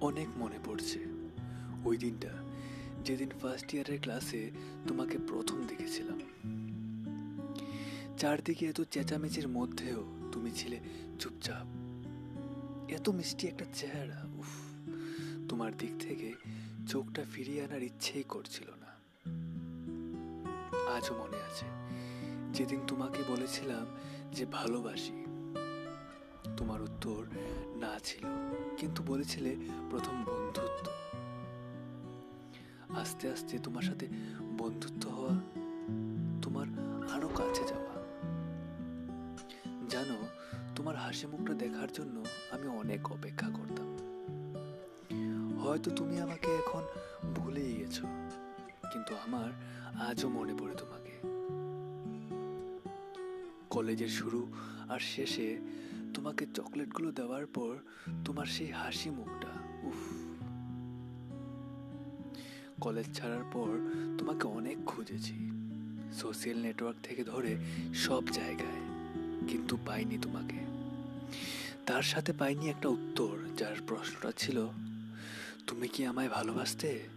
অনেক মনে পড়ছে। ওই দিনটা, যেদিন ফার্স্ট ইয়ারের ক্লাসে তোমাকে প্রথম দেখেছিলাম। চারদিকে এত চেঁচামেচির মধ্যেও তুমি ছিলে চুপচাপ। এত মিষ্টি একটা চেহারা, উফ, তোমার দিক থেকে চোখটা ফিরিয়ে আনার ইচ্ছেই করছিল না। আজও মনে আছে, যেদিন তোমাকে বলেছিলাম যে ভালোবাসি তোমার উত্তর না ছিল, কিন্তু বলেছিলে প্রথম বন্ধুত্ব। আস্তে আস্তে তোমার সাথে বন্ধুত্ব হওয়া তোমার আরও কাছে যাওয়া। জানো, তোমার হাসি মুখটা দেখার জন্য আমি অনেক অপেক্ষা করতাম। হয়তো তুমি আমাকে এখন ভুলেই গেছো, কিন্তু আমার আজও মনে পড়ে তোমাকে। কলেজের শুরু আর শেষে তোমাকে চকলেটগুলো দেওয়ার পর তোমার সেই হাসি মুখটা, উফ। কলেজ ছাড়ার পর তোমাকে অনেক খুঁজেছি। সোশ্যাল নেটওয়ার্ক থেকে ধরে সব জায়গায়, কিন্তু পাইনি তোমাকে। তার সাথে পাইনি একটা উত্তর, যার প্রশ্নটা ছিল, তুমি কি আমায় ভালোবাসতে?